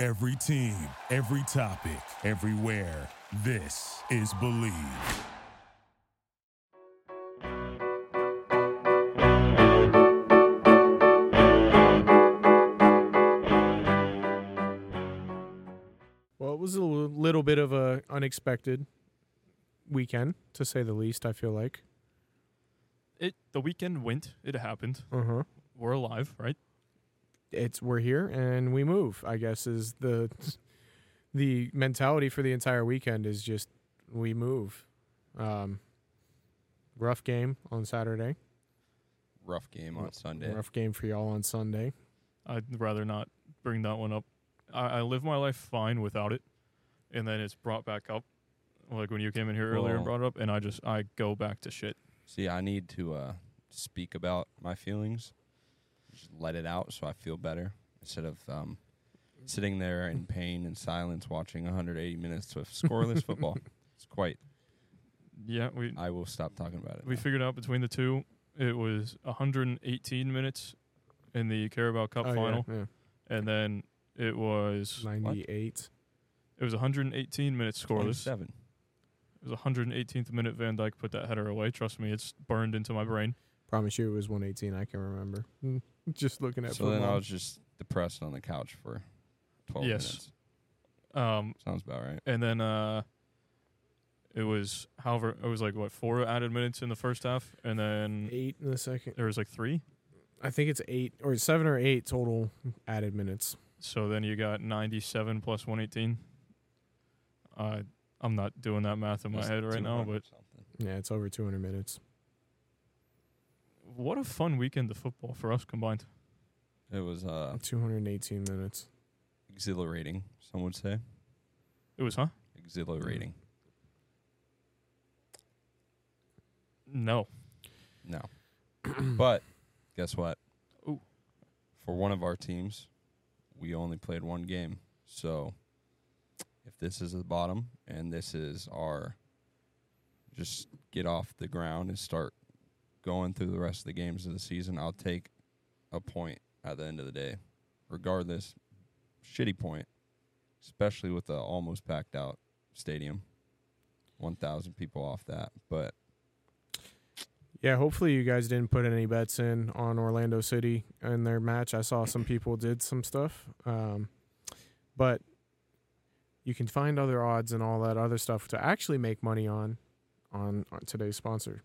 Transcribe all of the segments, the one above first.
Every team, every topic, everywhere. This is Bleav. Well, it was a little bit of a unexpected weekend, to say the least. I feel like. It the weekend went. It happened. Uh huh. We're alive, right? It's we're here and we move. I guess is the the mentality for the entire weekend is just we move. Um, rough game on Saturday. Rough game on Sunday. Rough game for y'all on Sunday. I'd rather not bring that one up. I, I live my life fine without it, and then it's brought back up, like when you came in here earlier and Well- brought it up, and I just I go back to shit. See, I need to uh, speak about my feelings, just let it out so I feel better instead of um, sitting there in pain and silence watching 180 minutes of scoreless football. It's quite. Yeah, we I will stop talking about it. we now. figured out between the two, it was 118 minutes in the Carabao Cup Oh, final, yeah. and then it was ninety eight. it was 118 minutes scoreless. 27. It was 118th minute. Van Dijk put that header away. Trust me, it's burned into my brain. Promise you, it was one eighteen. I can remember. Mm, Just looking at So football. then I was just depressed on the couch for 12 Yes. minutes. Um, Sounds about right. and then uh, it was however it was like what four added minutes in the first half, and then eight in the second. there was like three. I think it's eight or seven or eight total added minutes. So then you got 97 plus 118. I I'm not doing that math in my That's head right now, but something. Yeah, it's over two hundred minutes. What a fun weekend of football for us combined. it was uh, Two hundred eighteen minutes. exhilarating, some would say. It was, huh? Exhilarating. No. No. but guess what? Ooh. For one of our teams, we only played one game. So if this is the bottom and this is our just get off the ground and start going through the rest of the games of the season, I'll take a point at the end of the day. Regardless, shitty point, especially with the almost packed out stadium. 1,000 people off that. But Yeah, hopefully you guys didn't put any bets in on Orlando City in their match. I saw some people did some stuff, um, but you can find other odds and all that other stuff to actually make money on on, on today's sponsor.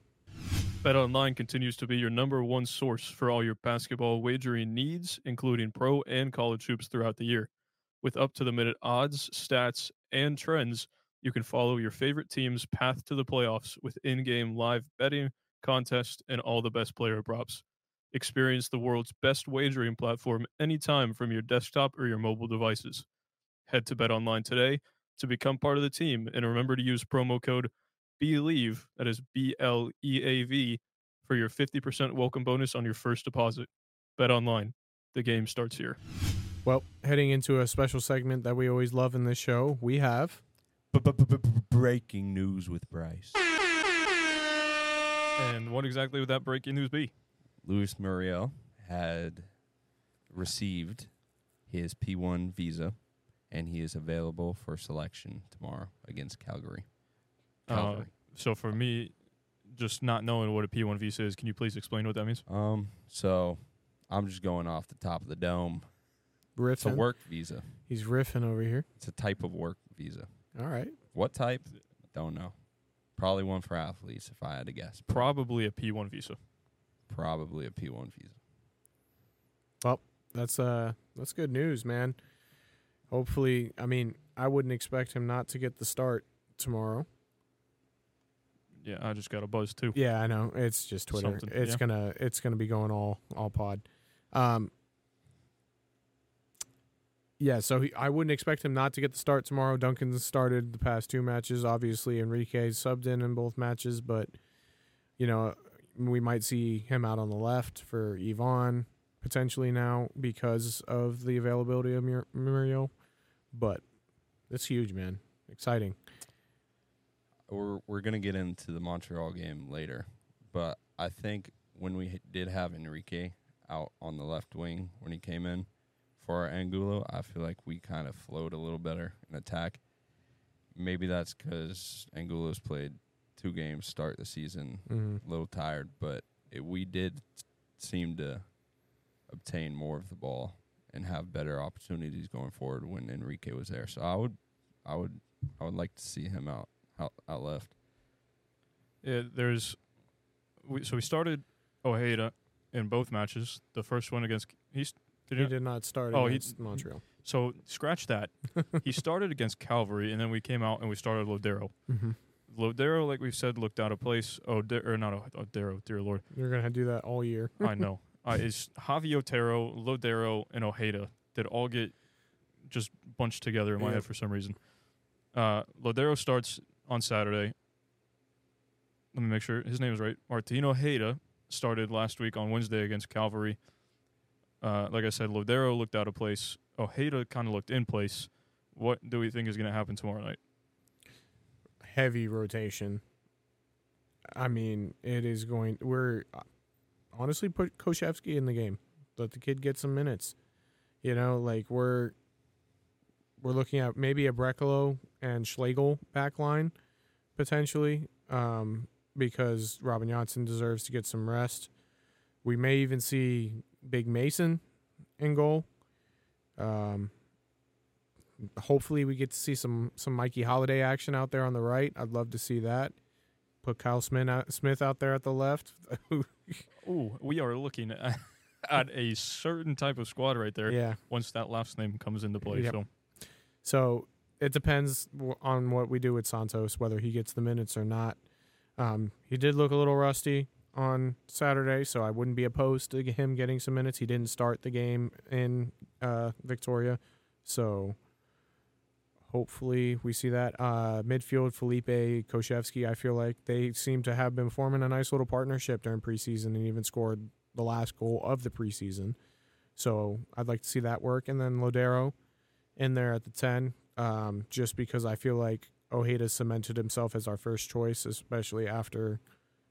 BetOnline continues to be your number one source for all your basketball wagering needs, including pro and college hoops throughout the year. With up to the minute odds, stats, and trends, you can follow your favorite team's path to the playoffs with in game live betting, contests, and all the best player props. Experience the world's best wagering platform anytime from your desktop or your mobile devices. Head to BetOnline today to become part of the team and remember to use promo code Bleav, that is B L E A V, for your 50% welcome bonus on your first deposit. BetOnline. The game starts here. Well, heading into a special segment that we always love in this show, we have breaking news with Bryce. And what exactly would that breaking news be? Luis Muriel had received his P1 visa, and he is available for selection tomorrow against Calgary. Uh, so for me, just not knowing what a P1 visa is, can you please explain what that means? um, so I'm just going off the top of the dome. Riffing. It's a work visa. He's riffing over here. It's a type of work visa. All right. What type? Don't know. Probably one for athletes, if I had to guess. Probably a P1 visa. Probably a P1 visa. Well, that's uh that's good news, man. Hopefully, I mean, I wouldn't expect him not to get the start tomorrow. Yeah, I just got a buzz too. Yeah, I know. It's just Twitter. Something, it's yeah. gonna it's gonna be going all all pod. Um Yeah, so he, I wouldn't expect him not to get the start tomorrow. Duncan started the past two matches. Obviously, Enrique subbed in in both matches, but you know we might see him out on the left for Ivan potentially now because of the availability of Mur- Muriel. But it's huge, man. Exciting. We're we're gonna get into the Montreal game later, but I think when we did have Enrique out on the left wing when he came in for our Angulo, I feel like we kind of flowed a little better in attack. Maybe that's because Angulo's played two games start the season, hmm a little tired, but it, we did seem to obtain more of the ball and have better opportunities going forward when Enrique was there. So I would, I would, I would like to see him out out, out left. Yeah, there's. We, so we started Ojeda in both matches. The first one against he's did He he, did not start Oh, he- against Montreal. so scratch that. he started against Calvary, and then we came out and we started Lodeiro. Mm-hmm. Lodeiro, like we've said, looked out of place. Oh, or not O- Odero, dear lord. You're gonna do that all year. I know. Uh, it's Javi Otero, Lodeiro, and Ojeda that all get just bunched together in my Yeah. head for some reason. Uh, Lodeiro starts on Saturday. Let me make sure his name is right. Martino Ojeda started last week on Wednesday against Calvary. Uh, like I said, Lodeiro looked out of place. Ojeda kind of looked in place. What do we think is going to happen tomorrow night? Heavy rotation. I mean, it is going. We're uh, honestly put Kocevski in the game. Let the kid get some minutes. You know, like we're we're looking at maybe a Brekalo and Schlegel back line potentially, um, because Robin Jansson deserves to get some rest. We may even see Big Mason in goal. Um, hopefully, we get to see some some Mikey Halliday action out there on the right. I'd love to see that. Put Kyle Smith out, Smith out there at the left. Ooh, we are looking at, at a certain type of squad right there. yeah. Once that last name comes into play, Yep. so So it depends on what we do with Santos, whether he gets the minutes or not. Um, he did look a little rusty on Saturday, so I wouldn't be opposed to him getting some minutes. He didn't start the game in uh, Victoria, so hopefully we see that. Uh, midfield, Felipe Kocevski, I feel like they seem to have been forming a nice little partnership during preseason and even scored the last goal of the preseason. So I'd like to see that work. And then Lodeiro in there at the 10, um, just because I feel like Ojeda cemented himself as our first choice, especially after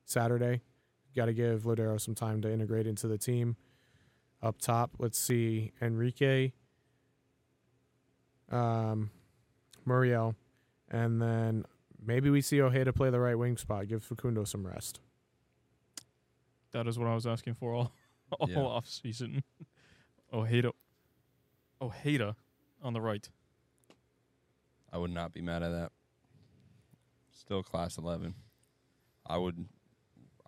Saturday. Got to give Lodeiro some time to integrate into the team. Up top, let's see Enrique, um, Muriel, and then maybe we see Ojeda play the right wing spot. Give Facundo some rest. that is what I was asking for all all Yeah. off season. Ojeda, Ojeda on the right. I would not be mad at that. Still class eleven. I would,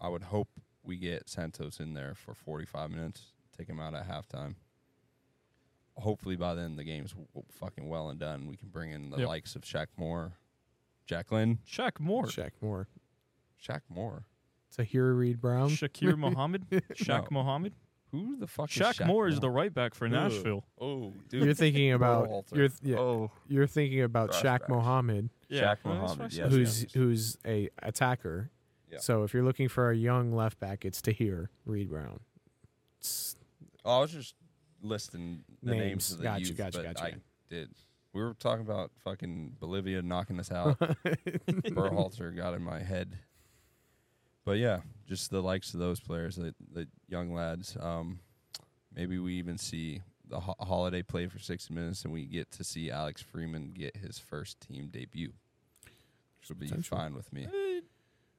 I would hope we get Santos in there for forty five minutes. Take him out at halftime. Hopefully by then the game's w- w- fucking well and done. We can bring in the Yep. likes of Shaq Moore, Jacqueline, Shaq Moore, Shaq Moore. Shaq Moore. Tahir Reed Brown. Shakur Mohammed, Shaq No. Mohammed. Who the fuck Shaq, is Shaq Moore is the right back for Ugh. Nashville. Oh, dude. You're thinking about Berhalter. you're yeah, Oh, you're thinking about Shaq Flashbacks. Mohammed, Yeah, Shaq well, that's Mohammed, what I yes, said. who's yes. who's a attacker. Yeah. So if you're looking for a young left back, it's Tahir Reid-Brown. It's oh, I was just listing the names, Names. of the Gotcha, youth, gotcha, but gotcha. I did. We were talking about fucking Bolivia knocking us out. Berhalter got in my head. But yeah, just the likes of those players, the, the young lads. Um, maybe we even see the ho- Halliday play for 60 minutes, and we get to see Alex Freeman get his first team debut, which would be Potential. fine with me. Eh,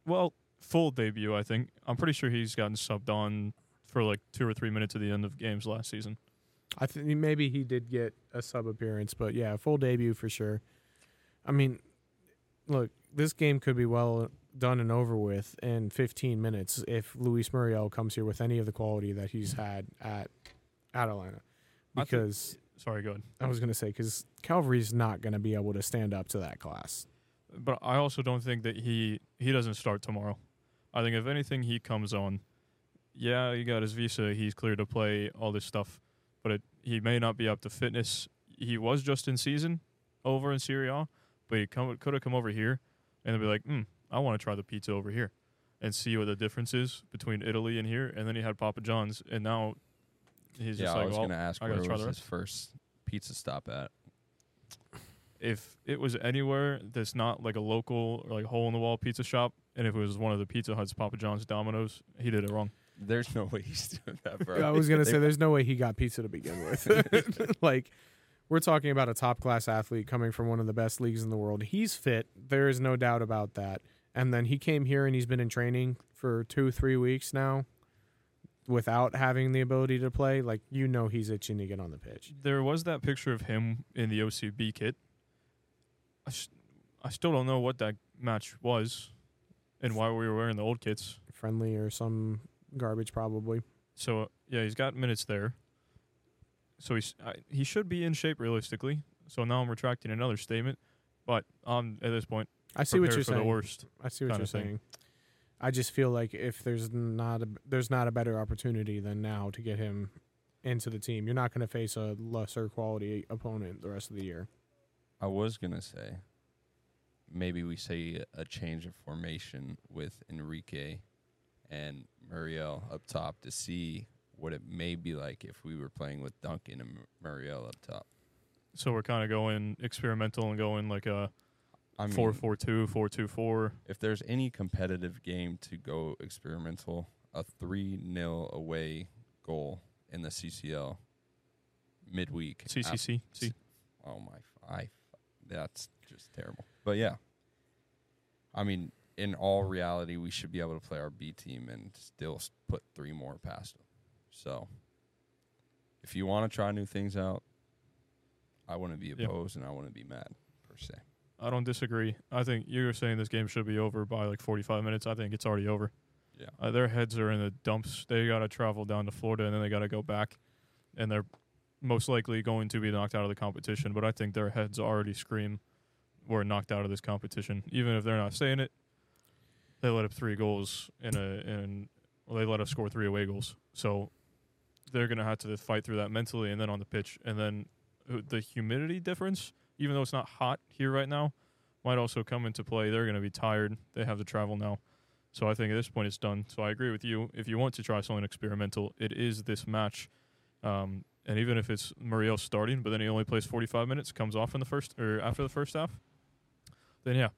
Well, full debut. I think I'm pretty sure he's gotten subbed on for like two or three minutes at the end of games last season. I think maybe he did get a sub appearance, but yeah, full debut for sure. I mean, look, this game could be well done and over with in 15 minutes if Luis Muriel comes here with any of the quality that he's had at at Atlanta. I think- Because Sorry, go ahead. I was going to say, because Calvary's not going to be able to stand up to that class. But I also don't think that he he doesn't start tomorrow. I think if anything, he comes on. Yeah, he got his visa. He's clear to play all this stuff, but it, he may not be up to fitness. he was just in season over in Serie A, but he come could have come over here and then be like, hmm, I want to try the pizza over here and see what the difference is between Italy and here. And then he had Papa John's, and now he's yeah, just I like, was well, gonna ask I where gotta try was the his first pizza stop at. if it was anywhere that's not like a local or like hole in the wall pizza shop, and if it was one of the Pizza Huts, Papa John's, Domino's, he did it wrong. There's no way he's doing that, bro. I was gonna say, there's no way he got pizza to begin with. like, we're talking about a top class athlete coming from one of the best leagues in the world. He's fit. There is no doubt about that. And then he came here and he's been in training for two, three weeks now, without having the ability to play. Like, you know, he's itching to get on the pitch. There was that picture of him in the OCB kit. i, sh- I still don't know what that match was and why we were wearing the old kits. Friendly or some garbage, probably. So uh, yeah, he's got minutes there. So he's I, he should be in shape realistically. So now I'm retracting another statement, but um at this point, I see what you're for saying. the worst. I see what you're thing. saying. I just feel like if there's not a there's not a better opportunity than now to get him into the team. You're not going to face a lesser quality opponent the rest of the year. I was gonna say, maybe we say a change of formation with Enrique and Muriel up top to see what it may be like if we were playing with Duncan and Muriel up top. So we're kind of going experimental and going like a I mean, four four two, four two four. if there's any competitive game to go experimental, a 3 0 away goal in the CCL midweek. CCC. See, Oh my! I. That's just terrible. But yeah, I mean, in all reality, we should be able to play our B team and still put three more past them. So, if you want to try new things out, I wouldn't be opposed and I wouldn't be mad per se. I don't disagree. I think you're saying this game should be over by like 45 minutes. I think it's already over. Yeah. Uh, their heads are in the dumps. They got to travel down to Florida and then they got to go back, and they're most likely going to be knocked out of the competition. But I think their heads already scream, "We're knocked out of this competition." Even if they're not saying it, they let up three goals in a in. Well, they let us score three away goals, so they're gonna have to fight through that mentally and then on the pitch, and then the humidity difference, even though it's not hot here right now, might also come into play. They're gonna be tired. They have to travel now. So I think at this point it's done. So I agree with you. If you want to try something experimental, it is this match. Um, and even if it's Muriel starting, but then he only plays 45 minutes, comes off in the first or after the first half, then yeah,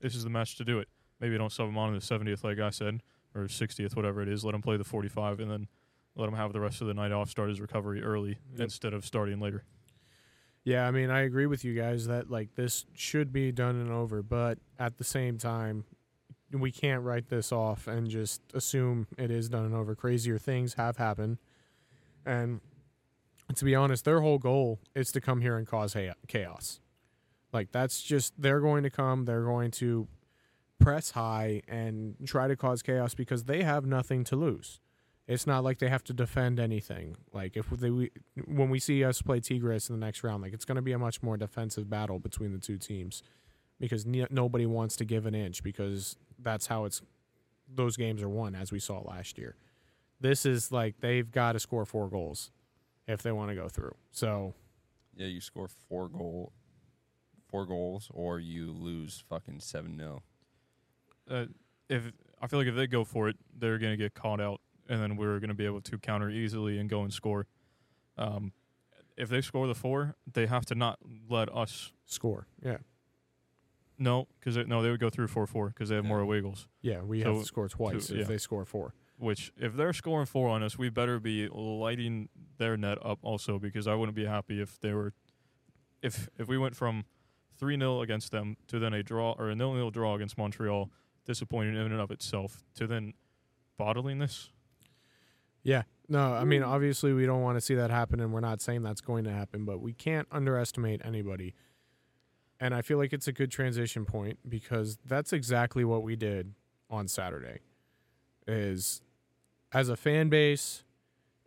this is the match to do it. Maybe don't sub him on in the 70th, like I said, or 60th, whatever it is. Let him play the 45, and then let him have the rest of the night off. Start his recovery early Yep. instead of starting later. Yeah, I mean, I agree with you guys that like this should be done and over, but at the same time, we can't write this off and just assume it is done and over. Crazier things have happened, and to be honest, their whole goal is to come here and cause chaos. Like that's just they're going to come, they're going to press high and try to cause chaos because they have nothing to lose. It's not like they have to defend anything. Like if they we, when we see us play Tigres in the next round, like it's going to be a much more defensive battle between the two teams because ne- nobody wants to give an inch because that's how it's those games are won as we saw last year. This is like they've got to score four goals if they want to go through. So Yeah, you score four goal, four goals, or you lose fucking seven 0 uh, if I feel like if they go for it, they're going to get caught out, and then we're going to be able to counter easily and go and score. Um, if they score the four, they have to not let us. score, yeah, No, because no, they would go through four four because they have Yeah. more goals. yeah. We have So, to score twice two- if yeah. they score four. Which if they're scoring four on us, we better be lighting their net up also because I wouldn't be happy if they were, if if we went from three 0 against them to then a draw or a nil nil draw against Montreal, disappointing in and of itself, to then bottling this. Yeah. No, I mean, mm. obviously, we don't want to see that happen, and we're not saying that's going to happen, but we can't underestimate anybody. And I feel like it's a good transition point because that's exactly what we did on Saturday. Is as a fan base,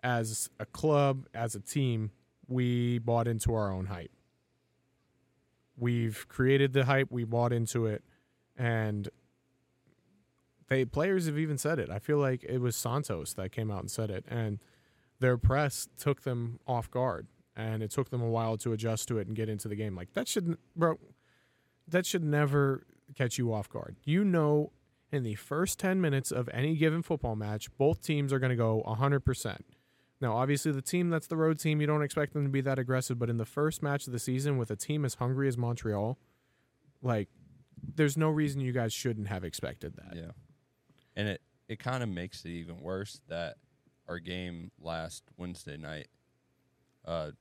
as a club, as a team, we bought into our own hype. We've created the hype, we bought into it, and they players have even said it. I feel like it was Santos that came out and said it, and their press took them off guard. and it took them a while to adjust to it and get into the game. Like that should, bro, that should never catch you off guard. You know, in the first ten minutes of any given football match, both teams are going to go hundred percent. Now, obviously, the team that's the road team, you don't expect them to be that aggressive. But in the first match of the season, with a team as hungry as Montreal, like, there's no reason you guys shouldn't have expected that. Yeah. And it, it kind of makes it even worse that our game last Wednesday night, uh,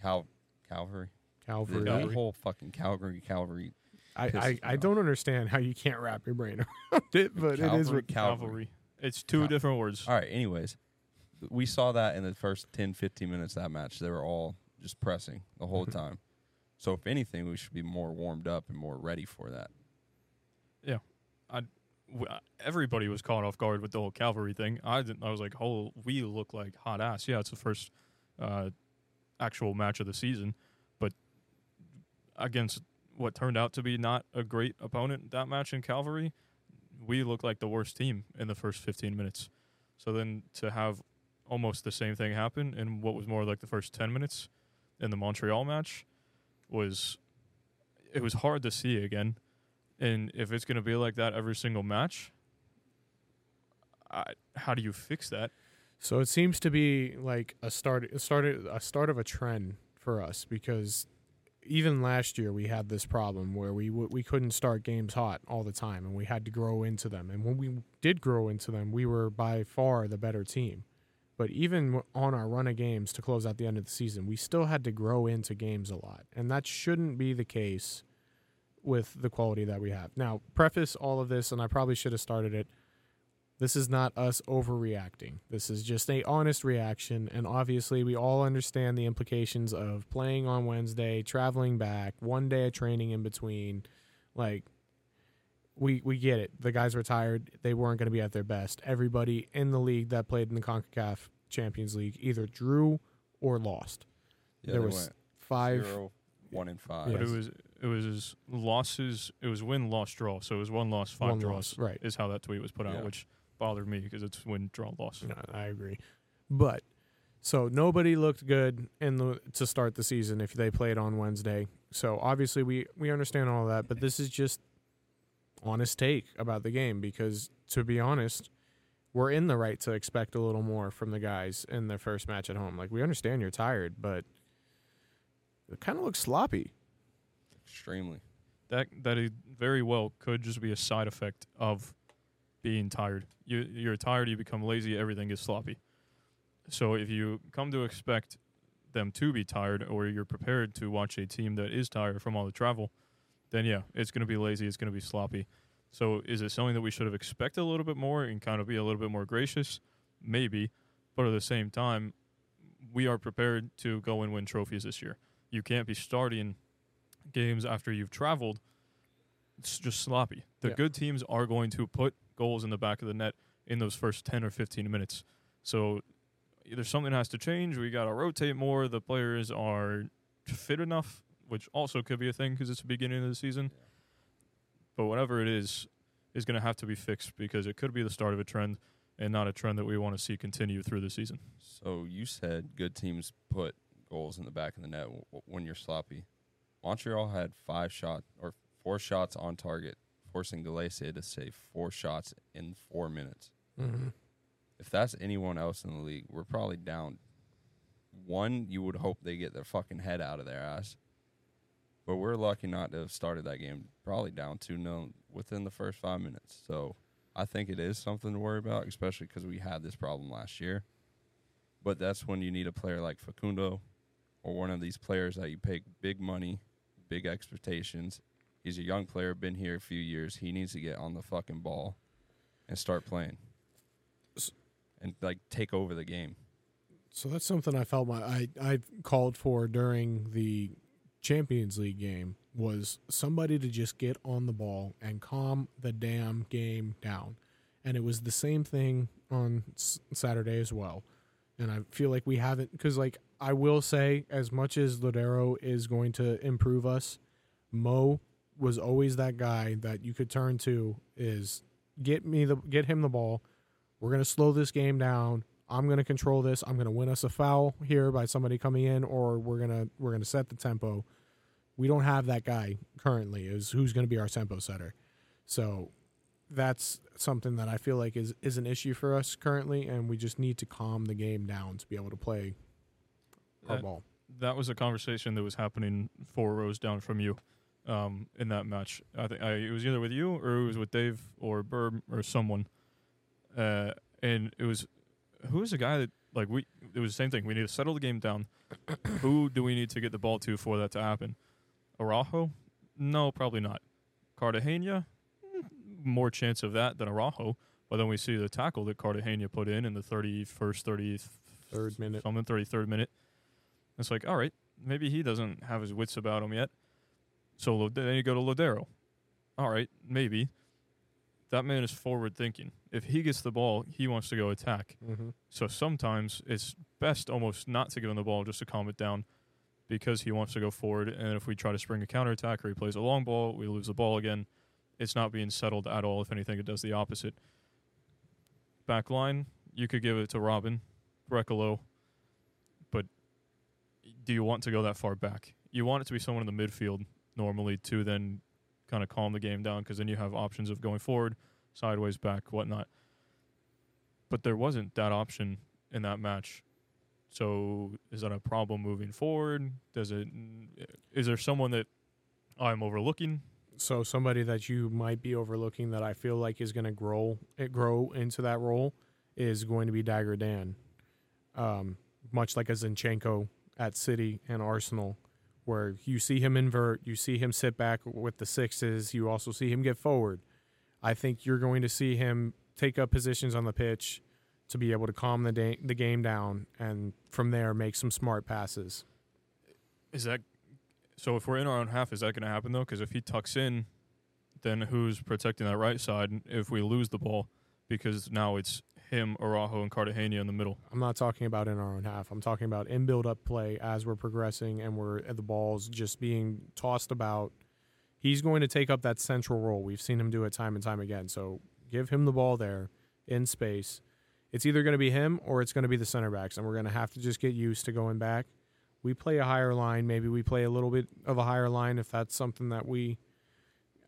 Cal Calvary, the, Calvary. the whole fucking Calgary Calvary, I, I, I don't understand how you can't wrap your brain around it, but it is Calvary, what Calvary. Cavalry. It's two Cal- different words. All right. Anyways, we saw that in the first 10, 15 minutes of that match. They were all just pressing the whole Mhm. time. So if anything, we should be more warmed up and more ready for that. w- uh, everybody was caught off guard with the whole cavalry thing. I didn't. I was like, "Oh, we look like hot ass." Yeah, it's the first uh, actual match of the season, but against what turned out to be not a great opponent that match in Calvary, we looked like the worst team in the first 15 minutes. So then to have almost the same thing happen in what was more like the first 10 minutes in the Montreal match was it was hard to see again. And if it's going to be like that every single match, I, how do you fix that? So it seems to be like a start, a start, a start of a trend for us because even last year we had this problem where we w- we couldn't start games hot all the time, and we had to grow into them. And when we did grow into them, we were by far the better team. But even on our run of games to close out the end of the season, we still had to grow into games a lot, and that shouldn't be the case with the quality that we have. Now, preface all of this, and I probably should have started it. This is not us overreacting. This is just a honest reaction, and obviously, we all understand the implications of playing on Wednesday, traveling back, one day of training in between. Like, we we get it. The guys were tired. They weren't going to be at their best. Everybody in the league that played in the Concacaf Champions League either drew or lost. Yeah, there was went five. zero, one and five. But it was it was losses. It was win, loss, draw. So it was one loss, five One draws. loss, right. Is how that tweet was put out, Yeah. which bothered me because it's win, draw, loss. No, I agree. But so nobody looked good in the to start the season if they played on Wednesday. So obviously we we understand all that, but this is just honest take about the game because to be honest, we're in the right to expect a little more from the guys in their first match at home. Like we understand you're tired, but it kind of looks sloppy. Extremely. That that very well could just be a side effect of being tired. You you're tired, you become lazy, everything gets sloppy. So if you come to expect them to be tired, or you're prepared to watch a team that is tired from all the travel, then yeah, it's going to be lazy. It's going to be sloppy. So is it something that we should have expected a little bit more and kind of be a little bit more gracious? Maybe, but at the same time, we are prepared to go and win trophies this year. You can't be starting games after you've traveled. It's just sloppy. The Yeah. good teams are going to put goals in the back of the net in those first 10 or 15 minutes. So either something has to change, we got to rotate more, the players are fit enough, which also could be a thing because it's the beginning of the season. But whatever it is, is going to have to be fixed because it could be the start of a trend and not a trend that we want to see continue through the season. So you said good teams put goals in the back of the net w- w- when you're sloppy. Montreal had five shot or four shots on target, forcing Gallese to save four shots in four minutes. Mm-hmm. If that's anyone else in the league, we're probably down. One, you would hope they get their fucking head out of their ass. But we're lucky not to have started that game probably down 2 0 within the first five minutes. So I think it is something to worry about, especially because we had this problem last year. But that's when you need a player like Facundo or one of these players that you pay big money, big expectations. He's a young player, been here a few years. He needs to get on the fucking ball and start playing and like take over the game. So that's something I felt my I I called for during the Champions League game was somebody to just get on the ball and calm the damn game down. And it was the same thing on s- Saturday as well. And I feel like we haven't cuz like I will say as much as Lodeiro is going to improve us, Mo was always that guy that you could turn to is get me the get him the ball. We're to slow this game down. I'm to control this. I'm to win us a foul here by somebody coming in, or we're gonna we're gonna set the tempo. We don't have that guy currently. Is who's to be our tempo setter? So that's something that I feel like is is an issue for us currently, and we just need to calm the game down to be able to play our That- ball. that was a conversation that was happening four rows down from you um, in that match. I think I, it was either with you or it was with Dave or Burb or someone. Uh, and it was who was the guy that like we it was the same thing. We need to settle the game down. who do we need to get the ball to for that to happen? Araujo? No, probably not. Cartagena? More chance of that than Araujo. But then we see the tackle that Cartagena put in in the 31st, 30th, Third minute. something, 33rd minute. It's like, all right, maybe he doesn't have his wits about him yet. So then you go to Lodeiro. All right, maybe. That man is forward thinking. If he gets the ball, he wants to go attack. hmm So sometimes it's best almost not to give him the ball just to calm it down because he wants to go forward. And if we try to spring a counterattack or he plays a long ball, we lose the ball again. It's not being settled at all. If anything, it does the opposite. Back line, you could give it to Robin, Brekalo, but do you want to go that far back? You want it to be someone in the midfield normally to then kind of calm the game down because then you have options of going forward, sideways, back, whatnot. But there wasn't that option in that match. So is that a problem moving forward? Does it? Is there someone that I'm overlooking? So somebody that you might be overlooking that I feel like is going to grow it grow into that role is going to be Dagger Dan, um, much like a Zinchenko at City and Arsenal, where you see him invert, you see him sit back with the sixes, you also see him get forward. I think you're going to see him take up positions on the pitch to be able to calm the da- the game down, and from there make some smart passes. Is that so? If we're in our own half, is that going to happen though? Because if he tucks in, then who's protecting that right side if we lose the ball? Because now it's him, Araujo, and Cartagena in the middle. I'm not talking about in our own half. I'm talking about in build up play as we're progressing and we're uh, the balls just being tossed about. He's going to take up that central role. We've seen him do it time and time again. So give him the ball there in space. It's either going to be him or it's going to be the center backs, and we're going to have to just get used to going back. We play a higher line. Maybe we play a little bit of a higher line if that's something that we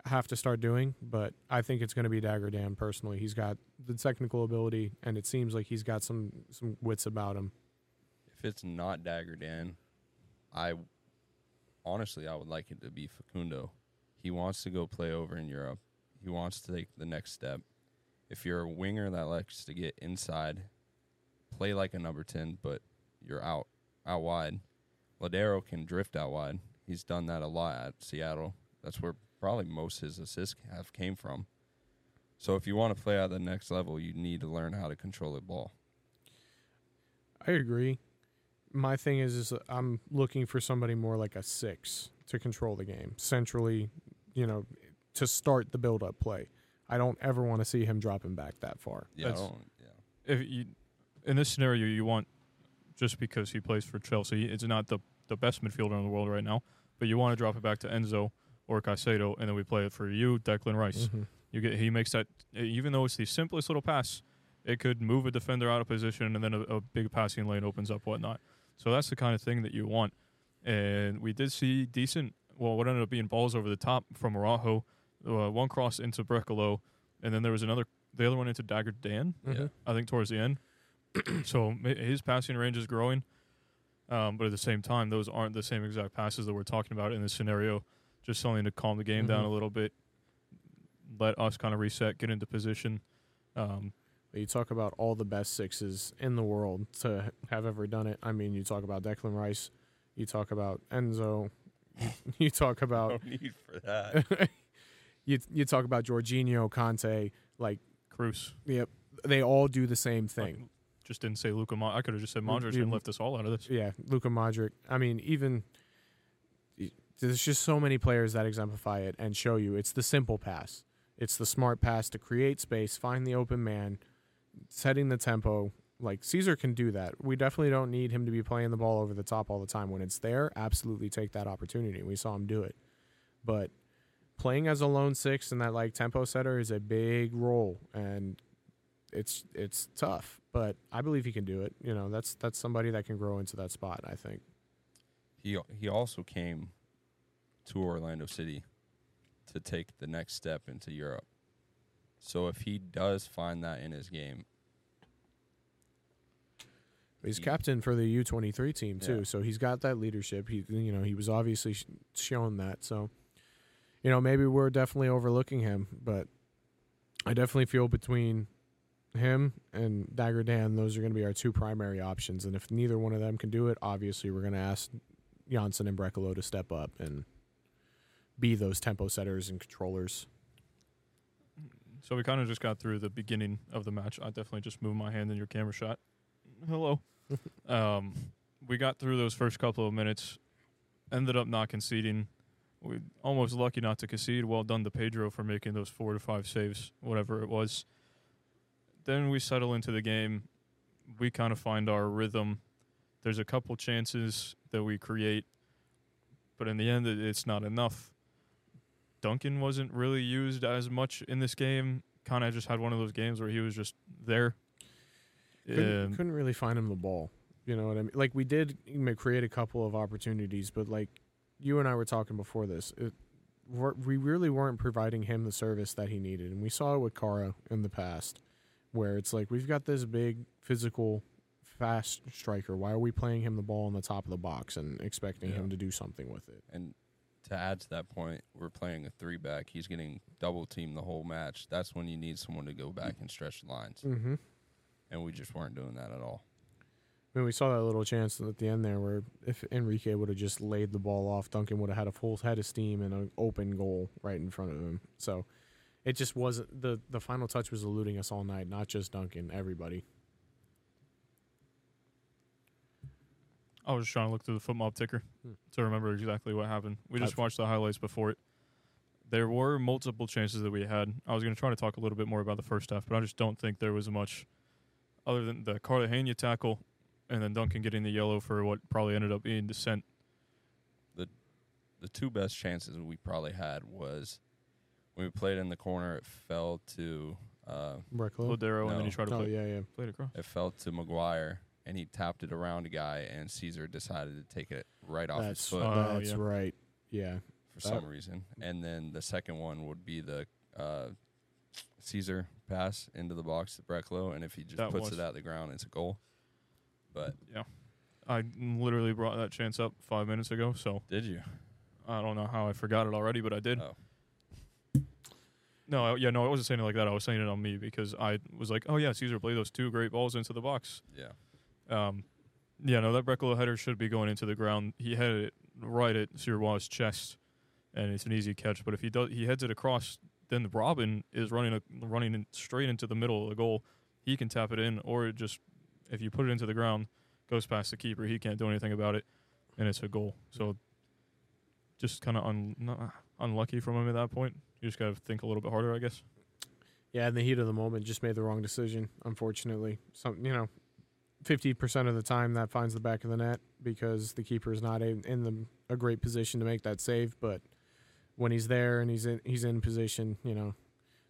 have to start doing. But I think it's going to be Dagger Dan personally. He's got the technical ability, and it seems like he's got some some wits about him. If it's not Dagger Dan, I honestly I would like it to be Facundo. He wants to go play over in Europe. He wants to take the next step. If you're a winger that likes to get inside, play like a number ten, but you're out out wide. Lodeiro can drift out wide. He's done that a lot at Seattle. That's where probably most of his assists have came from. So if you want to play at the next level, you need to learn how to control the ball. I agree. My thing is, is I'm looking for somebody more like a six to control the game centrally, you know, to start the build up play. I don't ever want to see him dropping back that far. Yeah, I don't- yeah. If you, in this scenario, you want just because he plays for Chelsea, it's not the the best midfielder in the world right now, but you want to drop it back to Enzo or Caicedo, and then we play it for you, Declan Rice. Mhm. You get he makes that even though it's the simplest little pass, it could move a defender out of position, and then a, a big passing lane opens up, whatnot. So that's the kind of thing that you want. And we did see decent, well, what ended up being balls over the top from Araujo, uh, one cross into Brekalo, and then there was another, the other one into Dagger Dan, Mhm. I think towards the end. so his passing range is growing, um, but at the same time, those aren't the same exact passes that we're talking about in this scenario. Just something to calm the game down Mhm. a little bit, let us kind of reset, get into position. Um, You talk about all the best sixes in the world to have ever done it. I mean, you talk about Declan Rice, you talk about Enzo, you, you talk about No need for that. you you talk about Jorginho, Kanté, like Cruz yep, they all do the same thing. Just didn't say Luka. Mo- I could have just said Modric you- and left us all out of this. Yeah, Luka Modric. I mean, even there's just so many players that exemplify it and show you it's the simple pass. It's the smart pass to create space, find the open man, setting the tempo. Like Caesar can do that. We definitely don't need him to be playing the ball over the top all the time. When it's there, absolutely take that opportunity. We saw him do it. But playing as a lone six and that like tempo setter is a big role and it's it's tough. But I believe he can do it. You know, that's that's somebody that can grow into that spot. I think. He he also came to Orlando City to take the next step into Europe. So if he does find that in his game, He's He- captain for the U twenty three team too, Yeah. so he's got that leadership. He, you know, he was obviously sh- shown that. So, you know, maybe we're definitely overlooking him, but I definitely feel between him and Dagger Dan, those are going to be our two primary options. And if neither one of them can do it, obviously we're going to ask Jansson and Brekalo to step up and be those tempo setters and controllers. So we kind of just got through the beginning of the match. I definitely just moved my hand in your camera shot. Hello. um, we got through those first couple of minutes, ended up not conceding. We almost lucky not to concede. Well done to Pedro for making those four to five saves, whatever it was. Then we settle into the game. We kind of find our rhythm. There's a couple chances that we create, but in the end, it's not enough. Duncan wasn't really used as much in this game. Kind of just had one of those games where he was just there. couldn't, Um, couldn't really find him the ball. You know what I mean? Like we did create a couple of opportunities, but like you and I were talking before this, it, we really weren't providing him the service that he needed, and we saw it with Kara in the past, where it's like we've got this big physical, fast striker. Why are we playing him the ball on the top of the box and expecting Yeah. him to do something with it? and to add to that point, we're playing a three back. He's getting double teamed the whole match. That's when you need someone to go back and stretch the lines, Mm-hmm. and we just weren't doing that at all. I mean, we saw that little chance at the end there where if Enrique would have just laid the ball off, Duncan would have had a full head of steam and an open goal right in front of him. So it just wasn't the the final touch was eluding us all night, not just Duncan, everybody. I was just trying to look through the FotMob ticker Hmm. to remember exactly what happened. We just I've- watched the highlights before it. There were multiple chances that we had. I was going to try to talk a little bit more about the first half, but I just don't think there was much other than the Cartagena tackle and then Duncan getting the yellow for what probably ended up being dissent. The the two best chances we probably had was when we played in the corner. It fell to uh, Brekalo. Lodeiro, and then he tried to Oh play, yeah, yeah. play it across. it fell to McGuire, and he tapped it around a guy, and Caesar decided to take it right off his That's foot Oh, that's yeah. right. Yeah. for that- some reason. And then the second one would be the uh, Caesar pass into the box to Brekalo, and if he just That puts was- it at the ground, it's a goal. But Yeah. I literally brought that chance up five minutes ago, so did you? I don't know how I forgot it already, but I did. Oh. No, yeah, no, I wasn't saying it like that. I was saying it on me because I was like, oh yeah, Caesar played those two great balls into the box. Yeah. Um, yeah, no, that Brekalo header should be going into the ground. He headed it right at Sirois' chest, and it's an easy catch. But if he does, he heads it across, then the Robin is running a, running in straight into the middle of the goal. He can tap it in, or it just if you put it into the ground, goes past the keeper. He can't do anything about it, and it's a goal. So just kind of un, unlucky from him at that point. You just got to think a little bit harder, I guess. Yeah, in the heat of the moment, just made the wrong decision. Unfortunately, some you know, fifty percent of the time that finds the back of the net because the keeper is not in, in the, a great position to make that save. But when he's there and he's in he's in position, you know,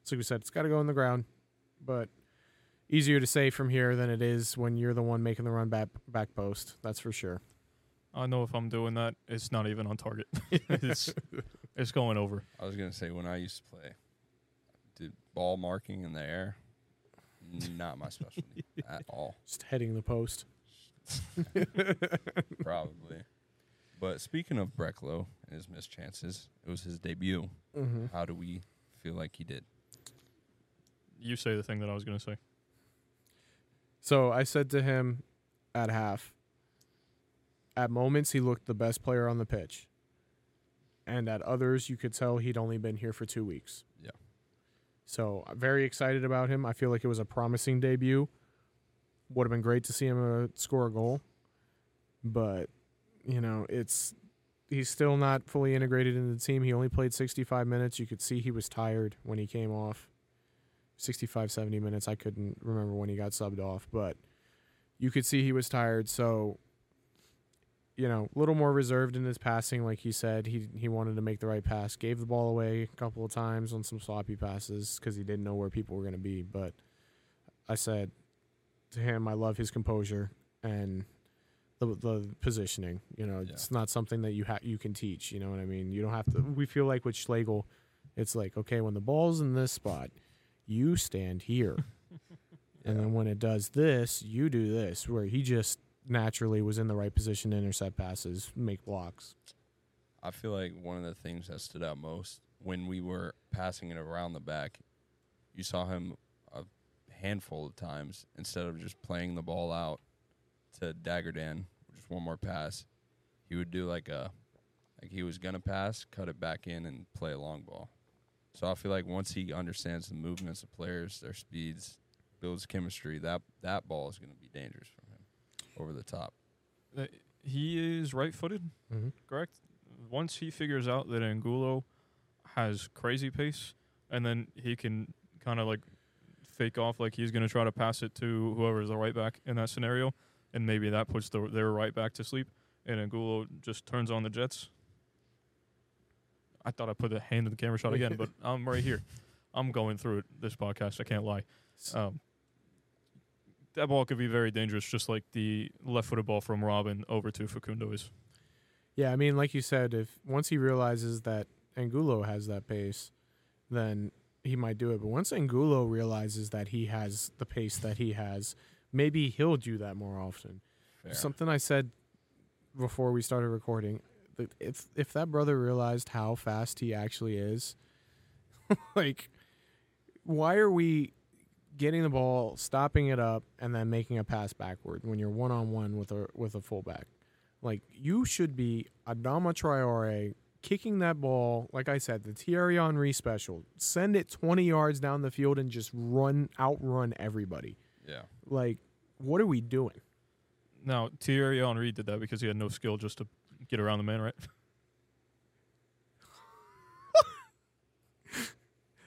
it's like we said, it's got to go in the ground. But easier to save from here than it is when you're the one making the run back back post. That's for sure. I know if I'm doing that, it's not even on target. it's it's going over. I was gonna say when I used to play, did ball marking in the air, not my specialty at all, Just heading the post. probably. But speaking of Brekalo and his missed chances, it was his debut. Mm-hmm. How do we feel like he did? You say the thing that I was going to say. So I said to him at half, at moments he looked the best player on the pitch. And at others you could tell he'd only been here for two weeks. Yeah. So very excited about him. I feel like it was a promising debut. Would have been great to see him uh, score a goal. But, you know, it's he's still not fully integrated in the team. He only played 65 minutes. You could see he was tired when he came off. 65, 70 minutes. I couldn't remember when he got subbed off, but you could see he was tired. So, you know, a little more reserved in his passing, like he said. He he wanted to make the right pass. Gave the ball away a couple of times on some sloppy passes because he didn't know where people were going to be. But I said, to him. I love his composure and the the positioning. You know, Yeah. it's not something that you ha- you can teach. You know what I mean? You don't have to. We feel like with Schlegel, it's like okay, when the ball's in this spot, you stand here, and then when it does this, you do this. Where he just naturally was in the right position to intercept passes, make blocks. I feel like one of the things that stood out most when we were passing it around the back, you saw him a handful of times instead of just playing the ball out to Dagur Dan, just one more pass, he would do like a like he was gonna pass, cut it back in and play a long ball. So I feel like once he understands the movements of players, their speeds, builds chemistry, that that ball is gonna be dangerous over the top. Uh, he is right-footed, Mm-hmm. correct? Once he figures out that Angulo has crazy pace, and then he can kind of like fake off like he's going to try to pass it to whoever's the right back in that scenario, and maybe that puts the, their right back to sleep, and Angulo just turns on the Jets. I thought I put a hand in the camera shot again, but I'm right here. I'm going through it this podcast. I can't lie. Um, that ball could be very dangerous, just like the left-footed ball from Robin over to Facundo is. Yeah, I mean, like you said, if once he realizes that Angulo has that pace, then he might do it. But once Angulo realizes that he has the pace that he has, maybe he'll do that more often. Fair. Something I said before we started recording, that if if that brother realized how fast he actually is, like, why are we getting the ball, stopping it up, and then making a pass backward when you're one on one with a with a fullback? Like you should be Adama Traore kicking that ball, like I said, the Thierry Henry special. Send it 20 yards down the field and just run, outrun everybody. yeah. Like, what are we doing? Now, Thierry Henry did that because he had no skill just to get around the man, right?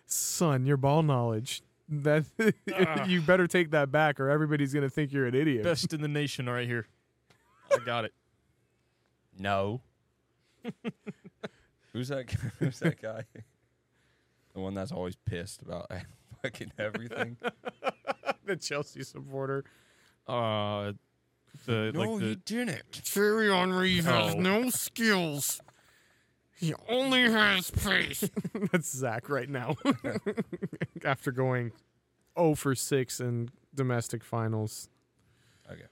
Son, your ball knowledge. That Ah. you better take that back, or everybody's gonna think you're an idiot. Best in the nation right here. I got it. No. who's that? g- Who's that guy? the one that's always pissed about fucking everything. the Chelsea supporter. Uh, the like the didn't. Thierry Henry has no skills. He only has pace. That's Zach right now. After going 0 for 6 in domestic finals. Okay.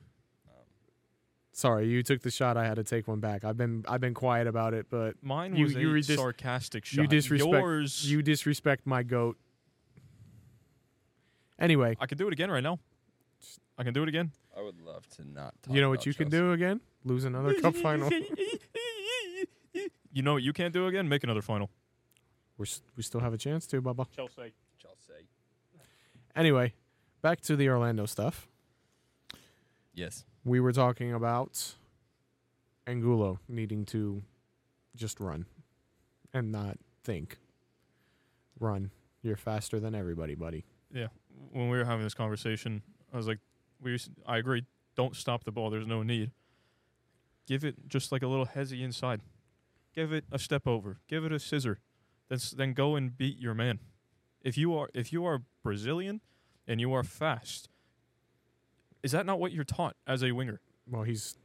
Sorry, you took the shot. I had to take one back. I've been I've been quiet about it, but mine was you a redis- sarcastic you disrespect- Yours, you disrespect my goat. Anyway, I can do it again right now. I can do it again. I would love to not. Talk you know about what you can do again? Lose another cup final. You know what you can't do again? Make another final. We're, s- we still have a chance to, Bubba. Chelsea. Chelsea. Anyway, back to the Orlando stuff. Yes. We were talking about Angulo needing to just run and not think. Run. You're faster than everybody, buddy. Yeah. When we were having this conversation, I was like, we. used- I agree. Don't stop the ball. There's no need. Give it just like a little hezzy inside. Give it a step over. Give it a scissor. Then then go and beat your man. If you are if you are Brazilian and you are fast, is that not what you're taught as a winger? Well, he's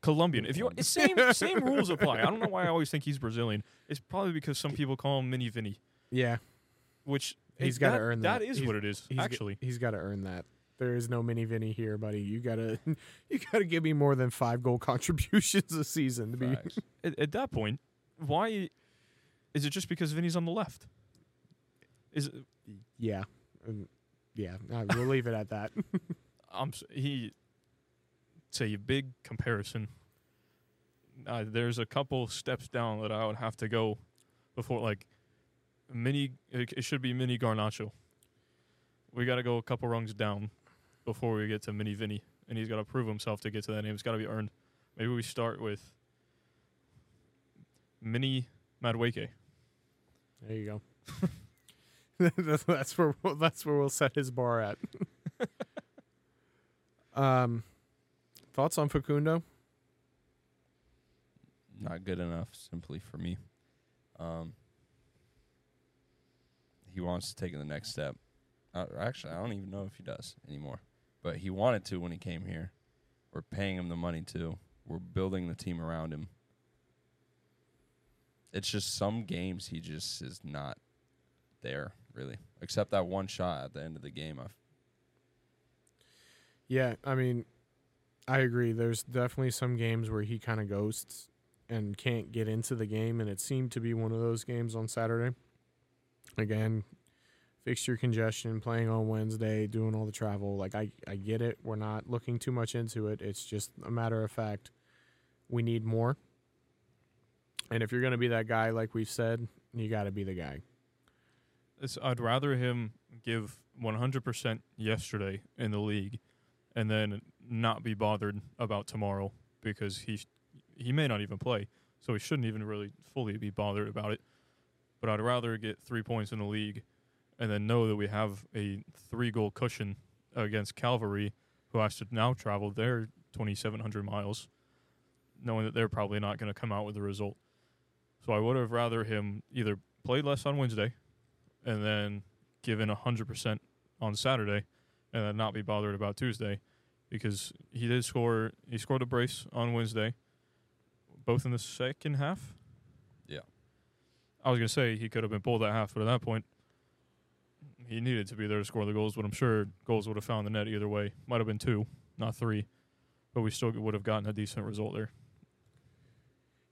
Colombian. If you are, same same rules apply. I don't know why I always think he's Brazilian. It's probably because some people call him Mini Vinny, yeah. which he's gotta earn that. That is He's- what it is. He's g- Actually, he's got to earn that. There is no mini Vinny here, buddy. You gotta you gotta give me more than five goal contributions a season to be. At, at that point, why is it just because Vinny's on the left? Is it- Yeah, Um, yeah. we'll leave it at that. I'm s- he? It's a big comparison. Uh, there's a couple steps down that I would have to go before, like mini. It, it should be mini Garnacho. We got to go a couple rungs down before we get to mini Vinny, and he's got to prove himself to get to that name. It's got to be earned. Maybe we start with mini Madueke. There you go. that's, that's where we'll, that's where we'll set his bar at. um, thoughts on Facundo? Not good enough, simply for me. Um, he wants to take the next step. Uh, actually, I don't even know if he does anymore. But he wanted to when he came here. We're paying him the money to. We're building the team around him. It's just some games he just is not there really, except that one shot at the end of the game. I Yeah, I mean, I agree. There's definitely some games where he kind of ghosts and can't get into the game, and it seemed to be one of those games on Saturday. Again, fixture congestion, playing on Wednesday, doing all the travel. Like I, I get it. We're not looking too much into it. It's just a matter of fact. We need more. And if you're gonna be that guy, like we've said, you got to be the guy. It's, I'd rather him give 100% yesterday in the league and then not be bothered about tomorrow because he he may not even play, so he shouldn't even really fully be bothered about it. But I'd rather get three points in the league and then know that we have a three goal cushion against Cavalry, who has to now travel their 2,700 miles, knowing that they're probably not going to come out with a result. So I would have rather him either play less on Wednesday and then give in 100% on Saturday and then not be bothered about Tuesday because he did score he scored a brace on Wednesday both in the second half. Yeah. I was going to say he could have been pulled at half, but at that point he needed to be there to score the goals, but I'm sure goals would have found the net either way. Might have been two, not three, but we still would have gotten a decent result there.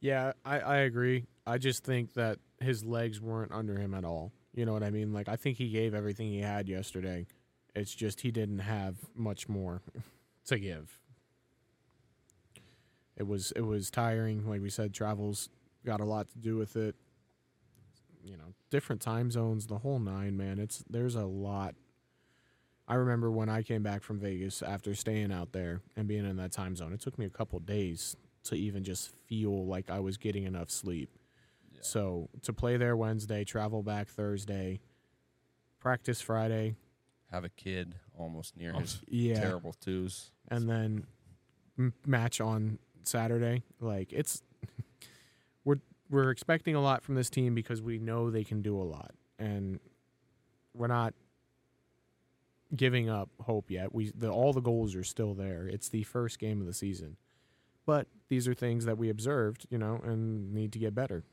Yeah, I, I agree. I just think that his legs weren't under him at all. You know what I mean? Like I think he gave everything he had yesterday. It's just he didn't have much more to give. It was it was tiring, like we said, travels got a lot to do with it. You know, different time zones, the whole nine, man. It's there's a lot. I remember when I came back from Vegas after staying out there and being in that time zone. It took me a couple days to even just feel like I was getting enough sleep. So to play there Wednesday, travel back Thursday, practice Friday, have a kid almost near Oh, his yeah, terrible twos. and then match on Saturday. Like it's we're expecting a lot from this team because we know they can do a lot, and we're not giving up hope yet. We the all the goals are still there. It's the first game of the season, but these are things that we observed, you know, and need to get better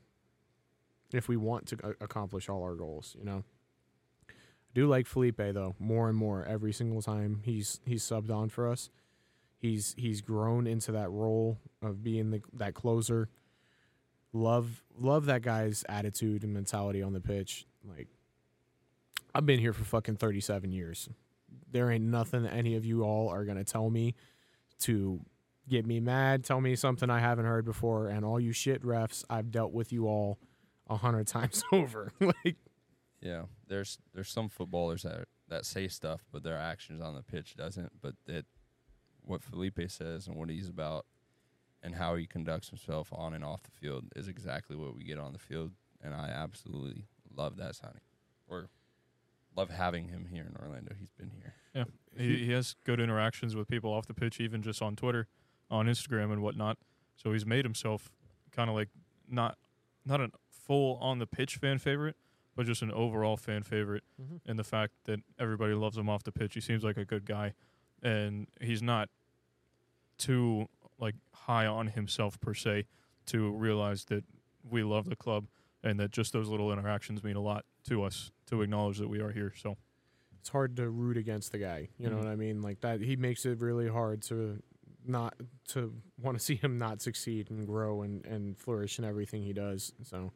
if we want to accomplish all our goals. You know. I do like Felipe though more and more every single time he's he's subbed on for us. He's he's grown into that role of being the that closer. Love love that guy's attitude and mentality on the pitch. Like I've been here for fucking 37 years. There ain't nothing that any of you all are going to tell me to get me mad, tell me something I haven't heard before and all you shit refs, I've dealt with you all a hundred times over. like Yeah, there's there's some footballers that that say stuff, but their actions on the pitch doesn't. But that what Felipe says and what he's about and how he conducts himself on and off the field is exactly what we get on the field, and I absolutely love that signing, or love having him here in Orlando. He's been here. Yeah, he, he has good interactions with people off the pitch, even just on Twitter, on Instagram, and whatnot. So he's made himself kind of like not not a full on the pitch fan favorite, but just an overall fan favorite. Mhm. In the fact that everybody loves him off the pitch, he seems like a good guy, and he's not too like high on himself per se to realize that we love the club and that just those little interactions mean a lot to us to acknowledge that we are here. So it's hard to root against the guy. You know Mhm. what I mean? Like that, he makes it really hard to not to want to see him not succeed and grow and and flourish in everything he does. So,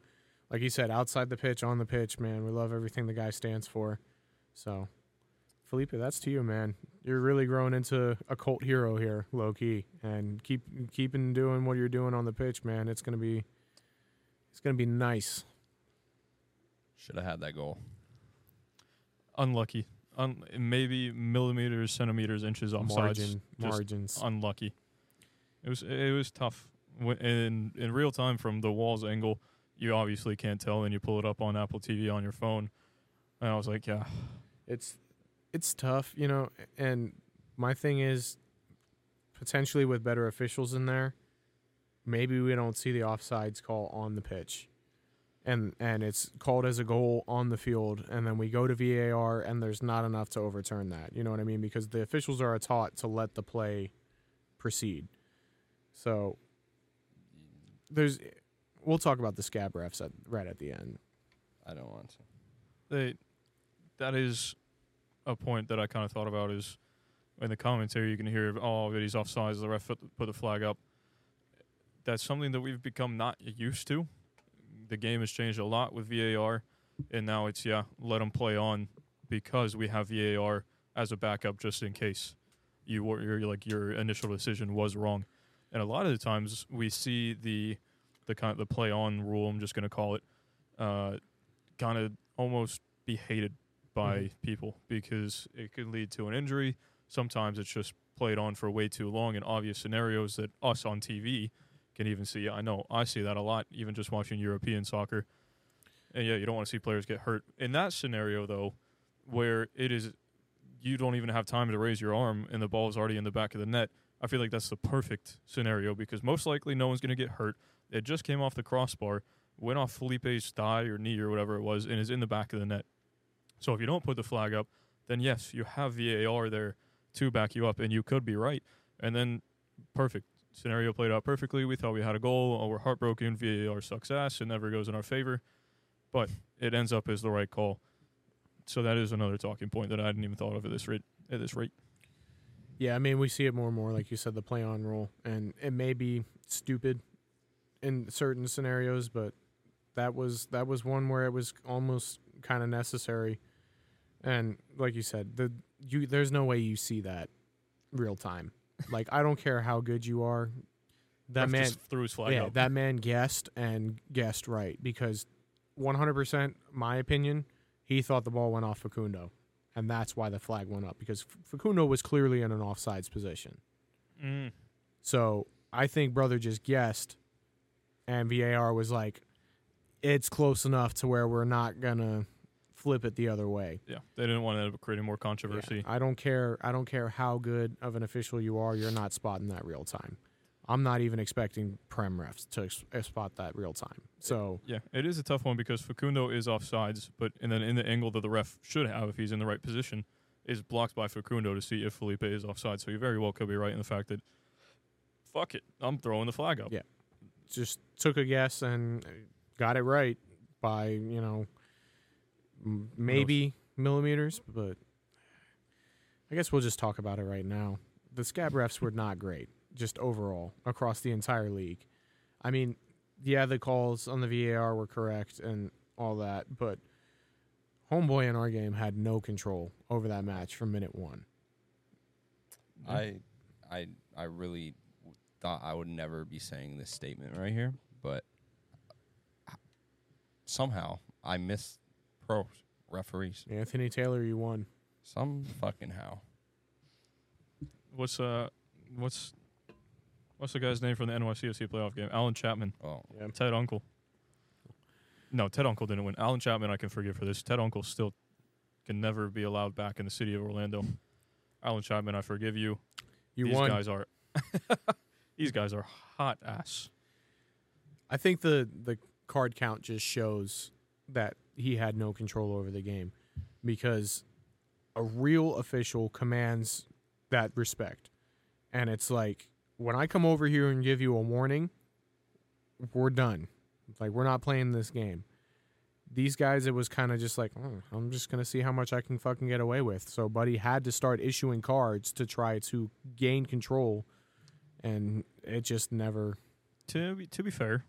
like you said, outside the pitch, on the pitch, man, we love everything the guy stands for. So, Felipe, that's to you, man. You're really growing into a cult hero here, low key, and keep keeping doing what you're doing on the pitch, man. It's gonna be it's gonna be nice. Should have had that goal. unlucky. Un- maybe millimeters, centimeters, inches offsides. Margin, just margins. Unlucky. It was it was tough. In in real time from the walls angle, you obviously can't tell, and you pull it up on Apple TV on your phone, and I was like, yeah, it's it's tough, you know. And my thing is, potentially with better officials in there, maybe we don't see the offsides call on the pitch. and and it's called as a goal on the field, and then we go to VAR, and there's not enough to overturn that. You know what I mean? Because the officials are taught to let the play proceed. So there's, we'll talk about the scab refs at, right at the end. I don't want to. they that is a point that I kind of thought about is in the commentary you can hear oh he's offsides the ref put the, put the flag up. That's something that we've become not used to. The game has changed a lot with VAR and now it's yeah let them play on because we have VAR as a backup just in case you were your like your initial decision was wrong. And a lot of the times we see the the kind of the play on rule I'm just going to call it uh, kind of almost be hated by Mhm. people because it could lead to an injury. Sometimes it's just played on for way too long in obvious scenarios that us on TV can even see. I know I see that a lot, even just watching European soccer. And yeah, you don't want to see players get hurt. In that scenario, though, where it is you don't even have time to raise your arm and the ball is already in the back of the net, I feel like that's the perfect scenario because most likely no one's going to get hurt. It just came off the crossbar, went off Felipe's thigh or knee or whatever it was, and is in the back of the net. So if you don't put the flag up, then yes, you have VAR there to back you up, and you could be right. And then perfect scenario played out perfectly. We thought we had a goal. Oh, we're heartbroken. VAR sucks ass. It never goes in our favor, but it ends up as the right call. So that is another talking point that I hadn't even thought of at this rate. At this rate, Yeah, I mean, we see it more and more, like you said, the play on rule, and it may be stupid in certain scenarios, but that was that was one where it was almost kind of necessary. And like you said, the you there's no way you see that real time. Like I don't care how good you are, that Ref man, just threw his flag yeah, up. that man guessed and guessed right because 100% my opinion, he thought the ball went off Facundo. And that's why the flag went up because Facundo was clearly in an offsides position. Mm. So I think brother just guessed, and VAR was like, it's close enough to where we're not going to flip it the other way. Yeah, they didn't want to end up creating more Yeah, controversy. I don't care. I don't care how good of an official you are. You're not spotting that real time. I'm not even expecting prem refs to ex- uh, spot that real time. So Yeah, it is a tough one because Facundo is offsides, but and then in the angle that the ref should have if he's in the right position is blocked by Facundo to see if Felipe is offside. So you very well could be right in the fact that fuck it, I'm throwing the flag up. Yeah. just took a guess and got it right by you know maybe millimeters, but I guess we'll just talk about it right now. The scab refs were not great, just overall across the entire league. I mean, yeah, the calls on the VAR were correct and all that, but homeboy in our game had no control over that match from minute one. I, I, I really thought I would never be saying this statement right here, but somehow I miss pro referees. Anthony Taylor, you won. Some fucking how. What's uh, what's what's the guy's name from the NYCFC playoff game? Allen Chapman, Oh, Yeah. Ted Unkel. No, Ted Unkel didn't win. Allen Chapman, I can forgive for this. Ted Unkel still can never be allowed back in the city of Orlando. Allen Chapman, I forgive you. You These won. guys are these guys are hot ass. I think the the card count just shows that he had no control over the game because a real official commands that respect. And it's like when I come over here and give you a warning, we're done. It's like we're not playing this game. These guys, it was kind of just like, oh, I'm just gonna see how much I can fucking get away with. So, Buddy had to start issuing cards to try to gain control, and it just never. To be, to be fair,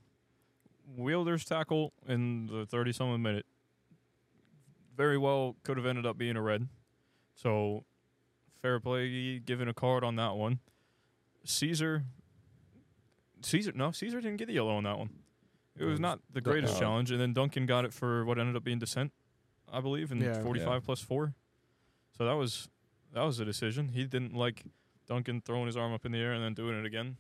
Wilder's tackle in the 30 something minute very well could have ended up being a red. So fair play given a card on that one. Caesar Caesar no, Caesar didn't get the yellow on that one. It was not the greatest No. challenge and then Duncan got it for what ended up being dissent, I believe, in Yeah. 45 Yeah. plus 4. So that was that was a decision. He didn't like Duncan throwing his arm up in the air and then doing it again.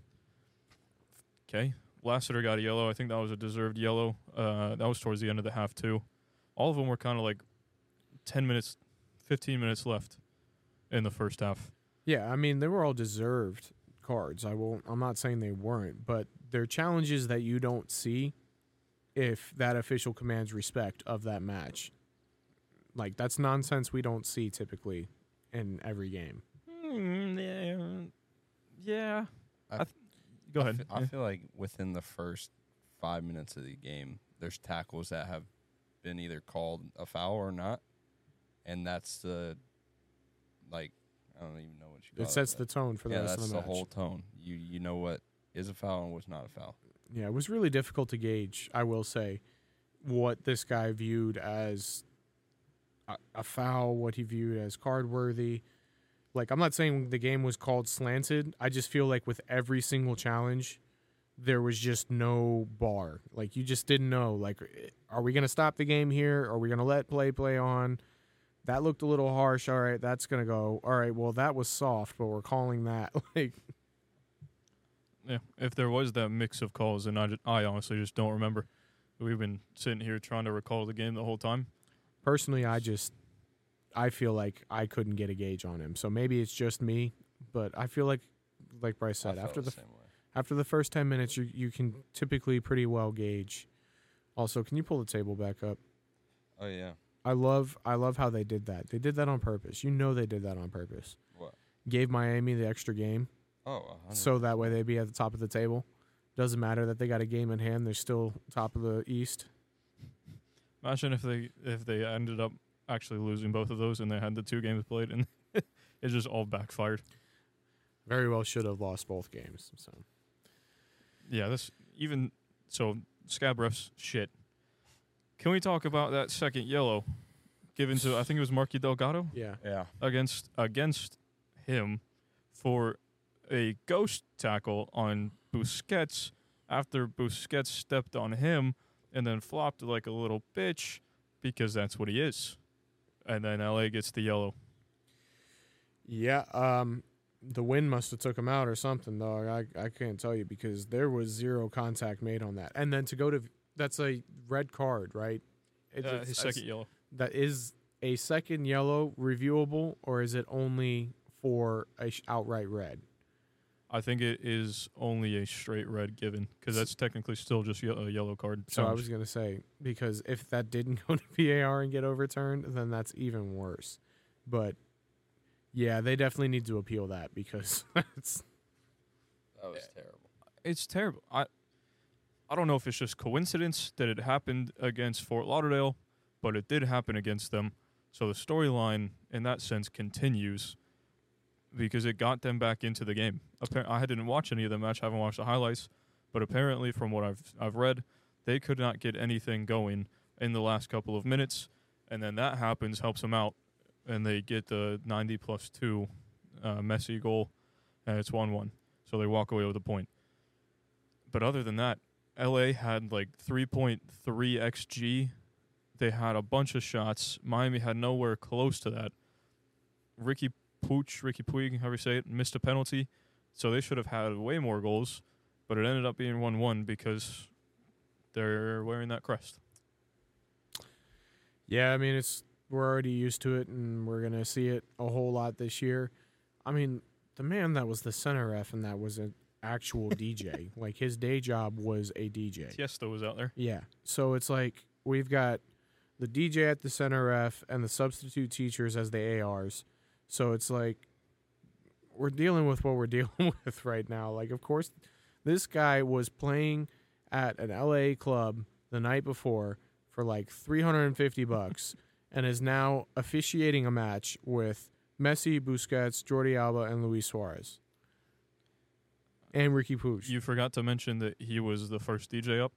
Okay. Lassiter got a yellow. I think that was a deserved yellow. Uh, that was towards the end of the half too. All of them were kind of like ten minutes, fifteen minutes left in the first half. Yeah, I mean they were all deserved cards. I won't. I'm not saying they weren't, but they're challenges that you don't see if that official commands respect of that match. Like that's nonsense we don't see typically in every game. Mm, yeah, yeah. I- I th- go I ahead. I Yeah. feel like within the first five minutes of the game, there's tackles that have been either called a foul or not, and that's the like I don't even know what you. It call sets but- the tone for the yeah, rest that's of the the match. whole tone. You you know what is a foul and what's not a foul. Yeah, it was really difficult to gauge, I will say, what this guy viewed as a, a foul, what he viewed as card worthy. Like, I'm not saying the game was called slanted. I just feel like with every single challenge, there was just no bar. Like, you just didn't know. Like, are we going to stop the game here? Are we going to let play play on? That looked a little harsh. All right, that's going to go. All right, well, that was soft, but we're calling that. Like, Yeah, if there was that mix of calls, and I, just, I honestly just don't remember. We've been sitting here trying to recall the game the whole time. personally i just i feel like i couldn't get a gauge on him. So maybe it's just me but i feel like like bryce said after the same way. after the first 10 minutes you you can typically pretty well gauge. Also can you pull the table back up? Oh yeah. i love i love how they did that. They did that on purpose. You know they did that on purpose. What? gave miami the extra game. Oh, a hundred so that way they'd be at the top of the table. Doesn't matter that they got a game in hand. They're still top of the east. Imagine if they if they ended up actually losing both of those and they had the two games played and it just all backfired. very well should have lost both games so Yeah, this even so scab refs shit. Can we talk about that second yellow given to I think it was Marky Delgado yeah Yeah. against against him for a ghost tackle on Busquets after Busquets stepped on him and then flopped like a little bitch because that's what he is. And then LA gets the yellow. Yeah, um, the wind must have took him out or something, dog. I I can't tell you because there was zero contact made on that. And then to go to that's a red card, right? It's- Uh, his second yellow. That is a second yellow reviewable, or is it only for a sh- outright red? I think it is only a straight red given because that's technically still just ye- a yellow card. So I was gonna say because if that didn't go to VAR and get overturned, then that's even worse. But yeah, they definitely need to appeal that because it's That was terrible. it's terrible. I I don't know if it's just coincidence that it happened against Fort Lauderdale, but it did happen against them. So the storyline in that sense continues because it got them back into the game. Appar- I didn't watch any of the match, I haven't watched the highlights, but apparently from what I've I've read, they could not get anything going in the last couple of minutes, and then that happens, helps them out, and they get the 90 plus two uh, Messi goal, and it's one one. So they walk away with a point. But other than that, LA had like 3.3 xG. They had a bunch of shots. Miami had nowhere close to that. Ricky Pooch, Riqui Puig, however you say it, missed a penalty. So they should have had way more goals, but it ended up being 1 1 because they're wearing that crest. Yeah, I mean it's we're already used to it, and we're gonna see it a whole lot this year. I mean, the man that was the center ref and that was an actual DJ. Like his day job was a DJ. Tiesto was out there. Yeah. So it's like we've got the DJ at the center ref and the substitute teachers as the ARs. So it's like we're dealing with what we're dealing with right now. Like, of course, this guy was playing at an LA club the night before for like 350 bucks and is now officiating a match with Messi, Busquets, Jordi Alba, and Luis Suarez. And Ricky Pooch. You forgot to mention that he was the first DJ up.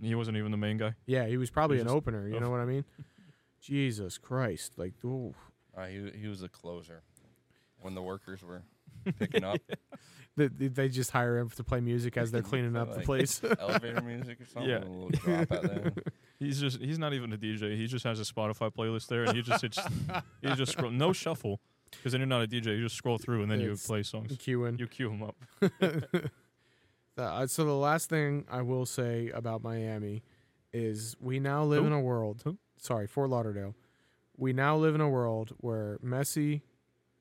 He wasn't even the main guy. Yeah, he was probably He an opener. You oh. know what I mean? Jesus Christ! Like, ooh. Uh, he he was a closer when the workers were picking up They, they- they just hire him to play music as they're cleaning up the Like- place. elevator music or something. Yeah. A little drop at the. He's just he's not even a DJ. He just has a Spotify playlist there, and he just hits, he just scroll no shuffle because then you're not a DJ. You just scroll through and then you It's play songs. Queuing. You cue him up. Uh, so the last thing I will say about Miami is we now live Who? in a world. Who? Sorry, Fort Lauderdale. We now live in a world where Messi,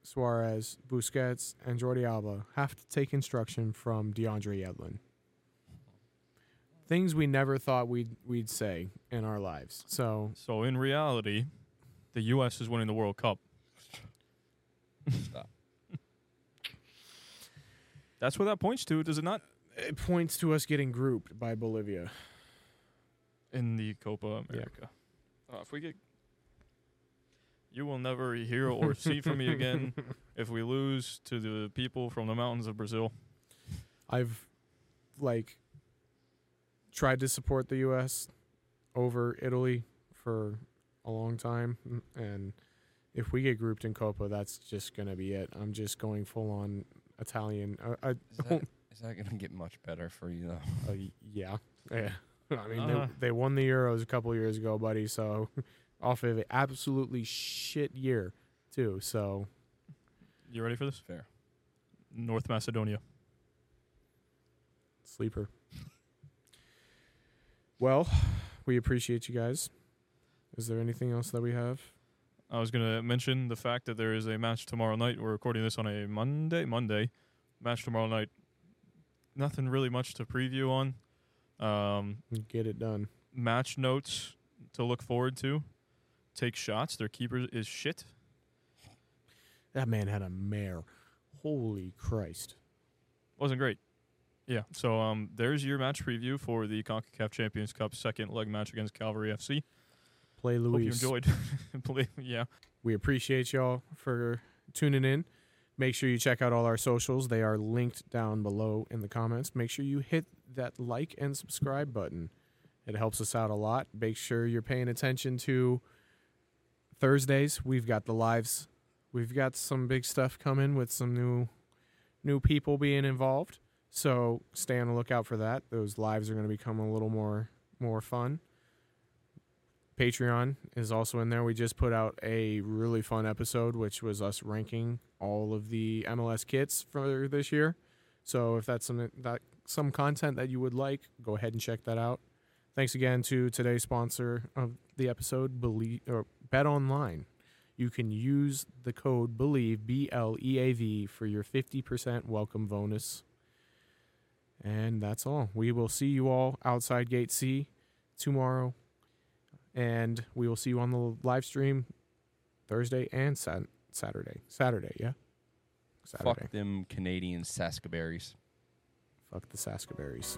Suarez, Busquets, and Jordi Alba have to take instruction from DeAndre Yedlin. things we never thought we'd we'd say in our lives. So So in reality, the U.S. is winning the World Cup. Stop. That's what that points to, does it not? it points to us getting grouped by Bolivia. In the Copa America. Uh, if we get, you will never hear or see from me again if we lose to the people from the mountains of Brazil. I've like tried to support the U.S. over Italy for a long time, and if we get grouped in Copa, that's just gonna be it. I'm just going full on Italian. Uh, I, Is that, is that going to get much better for you, though? uh, yeah, yeah. I mean, Uh. they, they won the Euros a couple years ago, buddy. So off of an absolutely shit year too. So You ready for this? Fair. North Macedonia. sleeper. well, we appreciate you guys. Is there anything else that we have? I was going to mention the fact that there is a match tomorrow night. We're recording this on a Monday. Monday. Match tomorrow night. Nothing really much to preview on. Um, Get it done. match notes to look forward to. Take shots. Their keeper is shit. That man had a mare. Holy Christ. Wasn't great. Yeah. So um, there's your match preview for the CONCACAF Champions Cup second leg match against Cavalry FC. Play Hope you Luis. enjoyed. Play, yeah. We appreciate y'all for tuning in. Make sure you check out all our socials. They are linked down below in the comments. Make sure you hit that like and subscribe button. It helps us out a lot. Make sure you're paying attention to Thursdays. We've got the lives. We've got some big stuff coming with some new new people being involved. So stay on the lookout for that. Those lives are going to become a little more more fun. Patreon is also in there. We just put out a really fun episode, which was us ranking all of the MLS kits for this year. So if that's some that some content that you would like, go ahead and check that out. Thanks again to today's sponsor of the episode, Bleav or BetOnline. You can use the code Bleav B L E A V for your fifty percent welcome bonus. And that's all. We will see you all outside Gate C tomorrow and we will see you on the live stream Thursday and sat- Saturday. Saturday, yeah. Saturday. Fuck them Canadian Saskaberries. Fuck the Saskaberries.